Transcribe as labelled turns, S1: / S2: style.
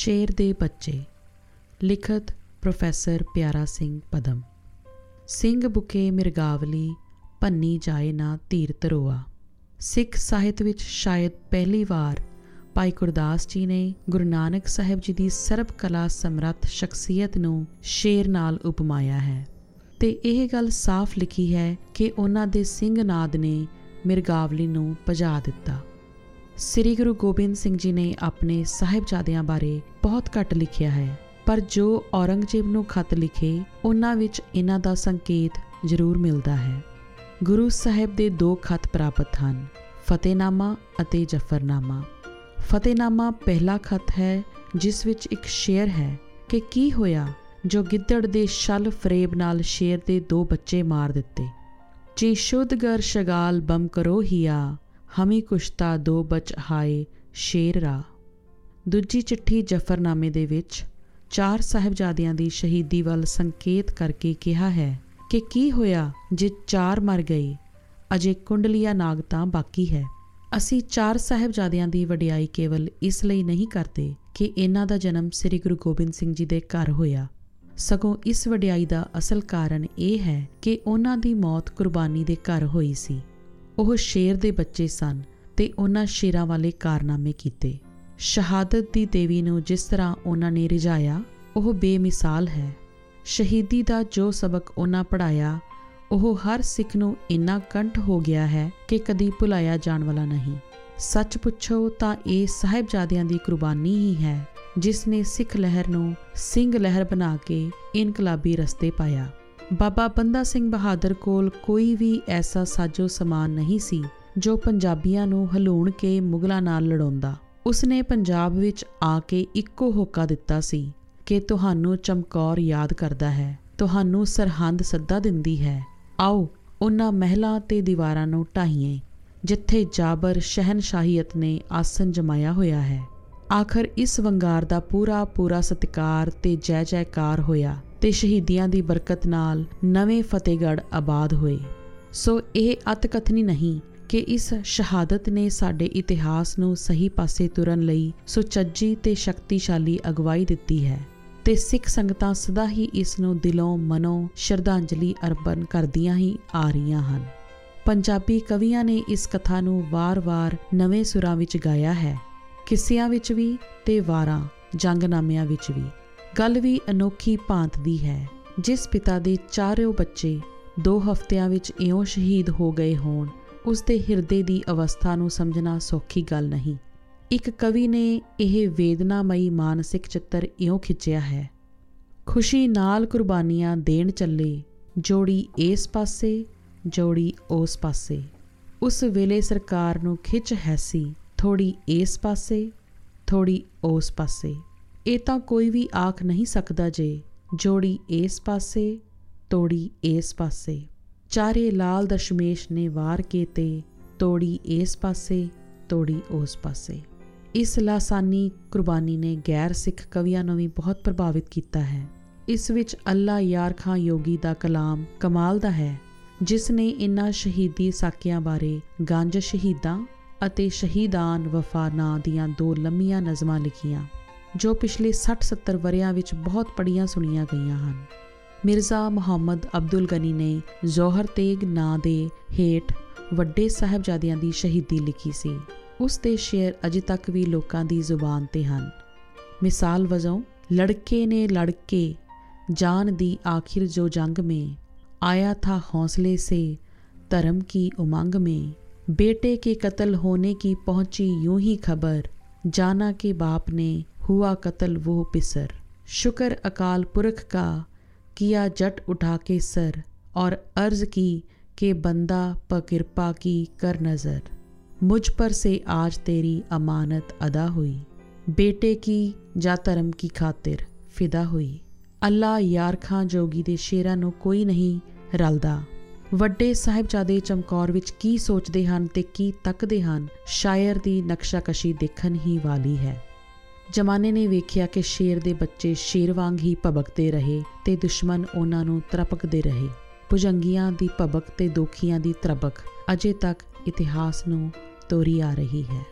S1: ਸ਼ੇਰ ਦੇ ਬੱਚੇ, ਲਿਖਤ ਪ੍ਰੋਫੈਸਰ ਪਿਆਰਾ ਸਿੰਘ ਪਦਮ। ਸਿੰਘ ਬੁਕੇ ਮਿਰਗਾਵਲੀ ਪੰਨੀ ਜਾਏ ਨਾ ਧੀਰ ਤਰੋਆ ਸਿੱਖ ਸਾਹਿਤ ਵਿੱਚ ਸ਼ਾਇਦ ਪਹਿਲੀ ਵਾਰ ਭਾਈ ਗੁਰਦਾਸ ਜੀ ਨੇ ਗੁਰੂ ਨਾਨਕ ਸਾਹਿਬ ਜੀ ਦੀ ਸਰਬ ਕਲਾ ਸਮਰੱਥ ਸ਼ਖਸੀਅਤ ਨੂੰ ਸ਼ੇਰ ਨਾਲ ਉਪਮਾਇਆ ਹੈ। ਤੇ ਇਹ ਗੱਲ ਸਾਫ਼ ਲਿਖੀ ਹੈ ਕਿ ਉਹਨਾਂ ਦੇ ਸਿੰਘ ਨਾਦ ਨੇ ਮਿਰਗਾਵਲੀ ਨੂੰ ਭਜਾ ਦਿੱਤਾ। ਸ੍ਰੀ ਗੁਰੂ ਗੋਬਿੰਦ ਸਿੰਘ ਜੀ ਨੇ ਆਪਣੇ ਸਾਹਿਬਜ਼ਾਦਿਆਂ ਬਾਰੇ ਬਹੁਤ ਘੱਟ ਲਿਖਿਆ ਹੈ, ਪਰ ਜੋ ਔਰੰਗਜ਼ੇਬ ਨੂੰ ਖੱਤ ਲਿਖੇ, ਉਹਨਾਂ ਵਿੱਚ ਇਹਨਾਂ ਦਾ ਸੰਕੇਤ ਜ਼ਰੂਰ ਮਿਲਦਾ ਹੈ। ਗੁਰੂ ਸਾਹਿਬ ਦੇ ਦੋ ਖੱਤ ਪ੍ਰਾਪਤ ਹਨ, ਫਤਿਹਨਾਮਾ ਅਤੇ ਜਫਰਨਾਮਾ। ਫਤਿਹਨਾਮਾ ਪਹਿਲਾ ਖੱਤ ਹੈ, ਜਿਸ ਵਿੱਚ ਇੱਕ ਸ਼ੇਰ ਹੈ ਕਿ ਕੀ ਹੋਇਆ ਜੋ ਗਿੱਦੜ ਦੇ ਛਲ ਫਰੇਬ ਨਾਲ ਸ਼ੇਰ ਦੇ ਦੋ ਬੱਚੇ ਮਾਰ ਦਿੱਤੇ। ਜੀ ਸ਼ੁੱਧਗਰ ਸ਼ਗਾਲ ਬਮ ਕਰੋ ਹੀਆ ਹਮੀ ਕੁਸ਼ਤਾ ਦੋ ਬਚ ਹਾਏ, ਸ਼ੇਰ ਰਾ। ਦੂਜੀ ਚਿੱਠੀ ਜਫਰਨਾਮੇ ਦੇ ਵਿੱਚ ਚਾਰ ਸਾਹਿਬਜ਼ਾਦਿਆਂ ਦੀ ਸ਼ਹੀਦੀ ਵੱਲ ਸੰਕੇਤ ਕਰਕੇ ਕਿਹਾ ਹੈ ਕਿ ਕੀ ਹੋਇਆ ਜੇ ਚਾਰ ਮਰ ਗਏ, ਅਜੇ ਕੁੰਡਲੀਆ ਨਾਗ ਤਾਂ ਬਾਕੀ ਹੈ। ਅਸੀਂ ਚਾਰ ਸਾਹਿਬਜ਼ਾਦਿਆਂ ਦੀ ਵਡਿਆਈ ਕੇਵਲ ਇਸ ਲਈ ਨਹੀਂ ਕਰਦੇ ਕਿ ਇਹਨਾਂ ਦਾ ਜਨਮ ਸ੍ਰੀ ਗੁਰੂ ਗੋਬਿੰਦ ਸਿੰਘ ਜੀ ਦੇ ਘਰ ਹੋਇਆ। ਸਗੋਂ ਇਸ ਵਡਿਆਈ ਦਾ ਅਸਲ ਕਾਰਨ ਇਹ ਹੈ ਕਿ ਉਹਨਾਂ ਦੀ ਮੌਤ ਕੁਰਬਾਨੀ ਦੇ ਘਰ ਹੋਈ ਸੀ। ਉਹ ਸ਼ੇਰ ਦੇ ਬੱਚੇ ਸਨ ਤੇ ਉਹਨਾਂ ਸ਼ੇਰਾਂ ਵਾਲੇ ਕਾਰਨਾਮੇ ਕੀਤੇ। ਸ਼ਹਾਦਤ ਦੀ ਦੇਵੀ ਨੂੰ ਜਿਸ ਤਰ੍ਹਾਂ ਉਹਨਾਂ ਨੇ ਰਿਝਾਇਆ ਉਹ ਬੇਮਿਸਾਲ ਹੈ। ਸ਼ਹੀਦੀ ਦਾ ਜੋ ਸਬਕ ਉਹਨਾਂ ਪੜਾਇਆ ਉਹ ਹਰ ਸਿੱਖ ਨੂੰ ਇੰਨਾ ਕੰਠ ਹੋ ਗਿਆ ਹੈ ਕਿ ਕਦੀ ਭੁਲਾਇਆ ਜਾਣ ਵਾਲਾ ਨਹੀਂ। ਸੱਚ ਪੁੱਛੋ ਤਾਂ ਇਹ ਸਾਹਿਬਜ਼ਾਦਿਆਂ ਦੀ ਕੁਰਬਾਨੀ ਹੀ ਹੈ, ਜਿਸ ਨੇ ਸਿੱਖ ਲਹਿਰ ਨੂੰ ਸਿੰਘ ਲਹਿਰ ਬਣਾ ਕੇ ਇਨਕਲਾਬੀ ਰਸਤੇ ਪਾਇਆ। ਬਾਬਾ ਬੰਦਾ ਸਿੰਘ ਬਹਾਦਰ ਕੋਲ ਕੋਈ ਵੀ ਐਸਾ ਸਾਜੋ ਸਮਾਨ ਨਹੀਂ ਸੀ, ਜੋ ਪੰਜਾਬੀਆਂ ਨੂੰ ਹਲੂਣ ਕੇ ਮੁਗਲਾਂ ਨਾਲ ਲੜਾਉਂਦਾ। ਉਸਨੇ ਪੰਜਾਬ ਵਿੱਚ ਆ ਕੇ ਇੱਕੋ ਹੋਕਾ ਦਿੱਤਾ ਸੀ ਕਿ ਤੁਹਾਨੂੰ ਚਮਕੌਰ ਯਾਦ ਕਰਦਾ ਹੈ, ਤੁਹਾਨੂੰ ਸਰਹੰਦ ਸੱਦਾ ਦਿੰਦੀ ਹੈ। ਆਓ, ਉਹਨਾਂ ਮਹਿਲਾਂ ਤੇ ਦੀਵਾਰਾਂ ਨੂੰ ਢਾਹੀਏ, ਜਿੱਥੇ ਜਾਬਰ ਸ਼ਹਿਨਸ਼ਾਹੀਅਤ ਨੇ ਆਸਨ ਜਮਾਇਆ ਹੋਇਆ ਹੈ। ਆਖਰ ਇਸ ਵੰਗਾਰ ਦਾ ਪੂਰਾ ਪੂਰਾ ਸਤਿਕਾਰ ਤੇ ਜੈ ਜੈਕਾਰ ਹੋਇਆ। ਤੇ ਸ਼ਹੀਦੀਆਂ ਦੀ ਬਰਕਤ ਨਾਲ ਨਵੇਂ ਫਤਿਹਗੜ੍ਹ ਆਬਾਦ ਹੋਏ। ਸੋ ਇਹ ਅਤਕਥਨੀ ਨਹੀਂ ਕਿ ਇਸ ਸ਼ਹਾਦਤ ਨੇ ਸਾਡੇ ਇਤਿਹਾਸ ਨੂੰ ਸਹੀ ਪਾਸੇ ਤੁਰਨ ਲਈ ਸੁਚੱਜੀ ਤੇ ਸ਼ਕਤੀਸ਼ਾਲੀ ਅਗਵਾਈ ਦਿੱਤੀ ਹੈ ਤੇ ਸਿੱਖ ਸੰਗਤਾਂ ਸਦਾ ਹੀ ਇਸ ਨੂੰ ਦਿਲੋਂ ਮਨੋਂ ਸ਼ਰਧਾਂਜਲੀ ਅਰਪਣ ਕਰਦੀਆਂ ਹੀ ਆ ਰਹੀਆਂ ਹਨ। ਪੰਜਾਬੀ ਕਵੀਆਂ ਨੇ ਇਸ ਕਥਾ ਨੂੰ ਵਾਰ-ਵਾਰ ਨਵੇਂ ਸੁਰਾਂ ਵਿੱਚ ਗਾਇਆ ਹੈ। ਕਿੱਸਿਆਂ ਵਿੱਚ ਵੀ ਤੇ ਵਾਰਾਂ, ਜੰਗਨਾਮਿਆਂ ਵਿੱਚ ਵੀ। ਗੱਲ ਵੀ ਅਨੋਖੀ ਭਾਂਤ ਦੀ ਹੈ। ਜਿਸ ਪਿਤਾ ਦੇ ਚਾਰਿਓ ਬੱਚੇ ਦੋ ਹਫ਼ਤਿਆਂ ਵਿੱਚ ਇਉਂ ਸ਼ਹੀਦ ਹੋ ਗਏ ਹੋਣ, ਉਸ ਦੇ ਹਿਰਦੇ ਦੀ ਅਵਸਥਾ ਨੂੰ ਸਮਝਣਾ ਸੌਖੀ ਗੱਲ ਨਹੀਂ। ਇੱਕ ਕਵੀ ਨੇ ਇਹ ਵੇਦਨਾਮਈ ਮਾਨਸਿਕ ਚਿੱਤਰ ਇਉਂ ਖਿੱਚਿਆ ਹੈ, ਖੁਸ਼ੀ ਨਾਲ ਕੁਰਬਾਨੀਆਂ ਦੇਣ ਚੱਲੇ, ਜੋੜੀ ਇਸ ਪਾਸੇ, ਜੋੜੀ ਉਸ ਪਾਸੇ। ਉਸ ਵੇਲੇ ਸਰਕਾਰ ਨੂੰ ਖਿੱਚ ਹੈਸੀ ਥੋੜੀ ਇਸ ਪਾਸੇ, ਥੋੜੀ ਉਸ ਪਾਸੇ। ਇਹ ਤਾਂ ਕੋਈ ਵੀ ਆਖ ਨਹੀਂ ਸਕਦਾ ਜੇ। ਜੋੜੀ ਇਸ ਪਾਸੇ, ਤੋੜੀ ਇਸ ਪਾਸੇ। ਚਾਰੇ ਲਾਲ ਦਸ਼ਮੇਸ਼ ਨੇ ਵਾਰ ਕੇ ਤੇ ਤੋੜੀ ਇਸ ਪਾਸੇ, ਤੋੜੀ ਉਸ ਪਾਸੇ। ਇਸ ਲਾਸਾਨੀ ਕੁਰਬਾਨੀ ਨੇ ਗੈਰ ਸਿੱਖ ਕਵੀਆਂ ਨੂੰ ਵੀ ਬਹੁਤ ਪ੍ਰਭਾਵਿਤ ਕੀਤਾ ਹੈ। ਇਸ ਵਿੱਚ ਅੱਲਾ ਯਾਰ ਖਾਂ ਯੋਗੀ ਦਾ ਕਲਾਮ ਕਮਾਲ ਦਾ ਹੈ, ਜਿਸ ਨੇ ਇਨ੍ਹਾਂ ਸ਼ਹੀਦੀ ਸਾਕਿਆਂ ਬਾਰੇ ਗੰਜ ਸ਼ਹੀਦਾਂ ਅਤੇ ਸ਼ਹੀਦਾਨ ਵਫਾ ਨਾਂ ਦੀਆਂ ਦੋ ਲੰਮੀਆਂ ਨਜ਼ਮਾਂ ਲਿਖੀਆਂ। ਜੋ ਪਿਛਲੇ 60-70 ਵਰਿਆਂ ਵਿੱਚ ਬਹੁਤ ਪੜੀਆਂ ਸੁਣੀਆਂ ਗਈਆਂ ਹਨ ਮਿਰਜ਼ਾ ਮੁਹੰਮਦ ਅਬਦੁਲ ਗਨੀ ਨੇ ਜ਼ੋਹਰ ਤੇਗ ਨਾਂ ਦੇ ਹੇਠ ਵੱਡੇ ਸਾਹਿਬਜ਼ਾਦਿਆਂ ਦੀ ਸ਼ਹੀਦੀ ਲਿਖੀ ਸੀ ਉਸ ਦੇ ਸ਼ੇਰ ਅਜੇ ਤੱਕ ਵੀ ਲੋਕਾਂ ਦੀ ਜ਼ੁਬਾਨ ਤੇ ਹਨ ਮਿਸਾਲ ਵਜੋਂ ਲੜਕੇ ਨੇ ਲੜਕੇ जान दी आखिर जो जंग में आया था हौसले से धर्म की उमंग में बेटे के कत्ल होने की पहुंची यूं ही खबर जाना के बाप ने हुआ कत्ल वो पिसर शुक्र अकाल पुरख का किया जट उठा के सर और अर्ज की कि बंदा प कृपा की कर नज़र मुझ पर से आज तेरी अमानत अदा हुई बेटे की जा धर्म की खातिर फिदा हुई ਅੱਲਾ ਯਾਰ ਖਾਂ ਜੋਗੀ ਦੇ ਸ਼ੇਰਾਂ ਨੂੰ ਕੋਈ ਨਹੀਂ ਰਲਦਾ ਵੱਡੇ ਸਾਹਿਬਜ਼ਾਦੇ ਚਮਕੌਰ ਵਿੱਚ ਕੀ ਸੋਚਦੇ ਹਨ ਤੇ ਕੀ ਤੱਕਦੇ ਹਨ ਸ਼ਾਇਰ ਦੀ ਨਕਸ਼ਾਕਸ਼ੀ ਦੇਖਣ ਹੀ ਵਾਲੀ ਹੈ ਜਮਾਨੇ ਨੇ ਵੇਖਿਆ ਕਿ ਸ਼ੇਰ ਦੇ ਬੱਚੇ ਸ਼ੇਰ ਵਾਂਗ ਹੀ ਭਬਕਦੇ ਰਹੇ ਤੇ ਦੁਸ਼ਮਣ ਉਹਨਾਂ ਨੂੰ ਤਰਪਕਦੇ ਰਹੇ। ਭੁਜੰਗੀਆਂ ਦੀ ਭਬਕ ਤੇ ਦੋਖੀਆਂ ਦੀ ਤਰਬਕ ਅਜੇ ਤੱਕ ਇਤਿਹਾਸ ਨੂੰ ਤੋਰੀ ਆ ਰਹੀ ਹੈ।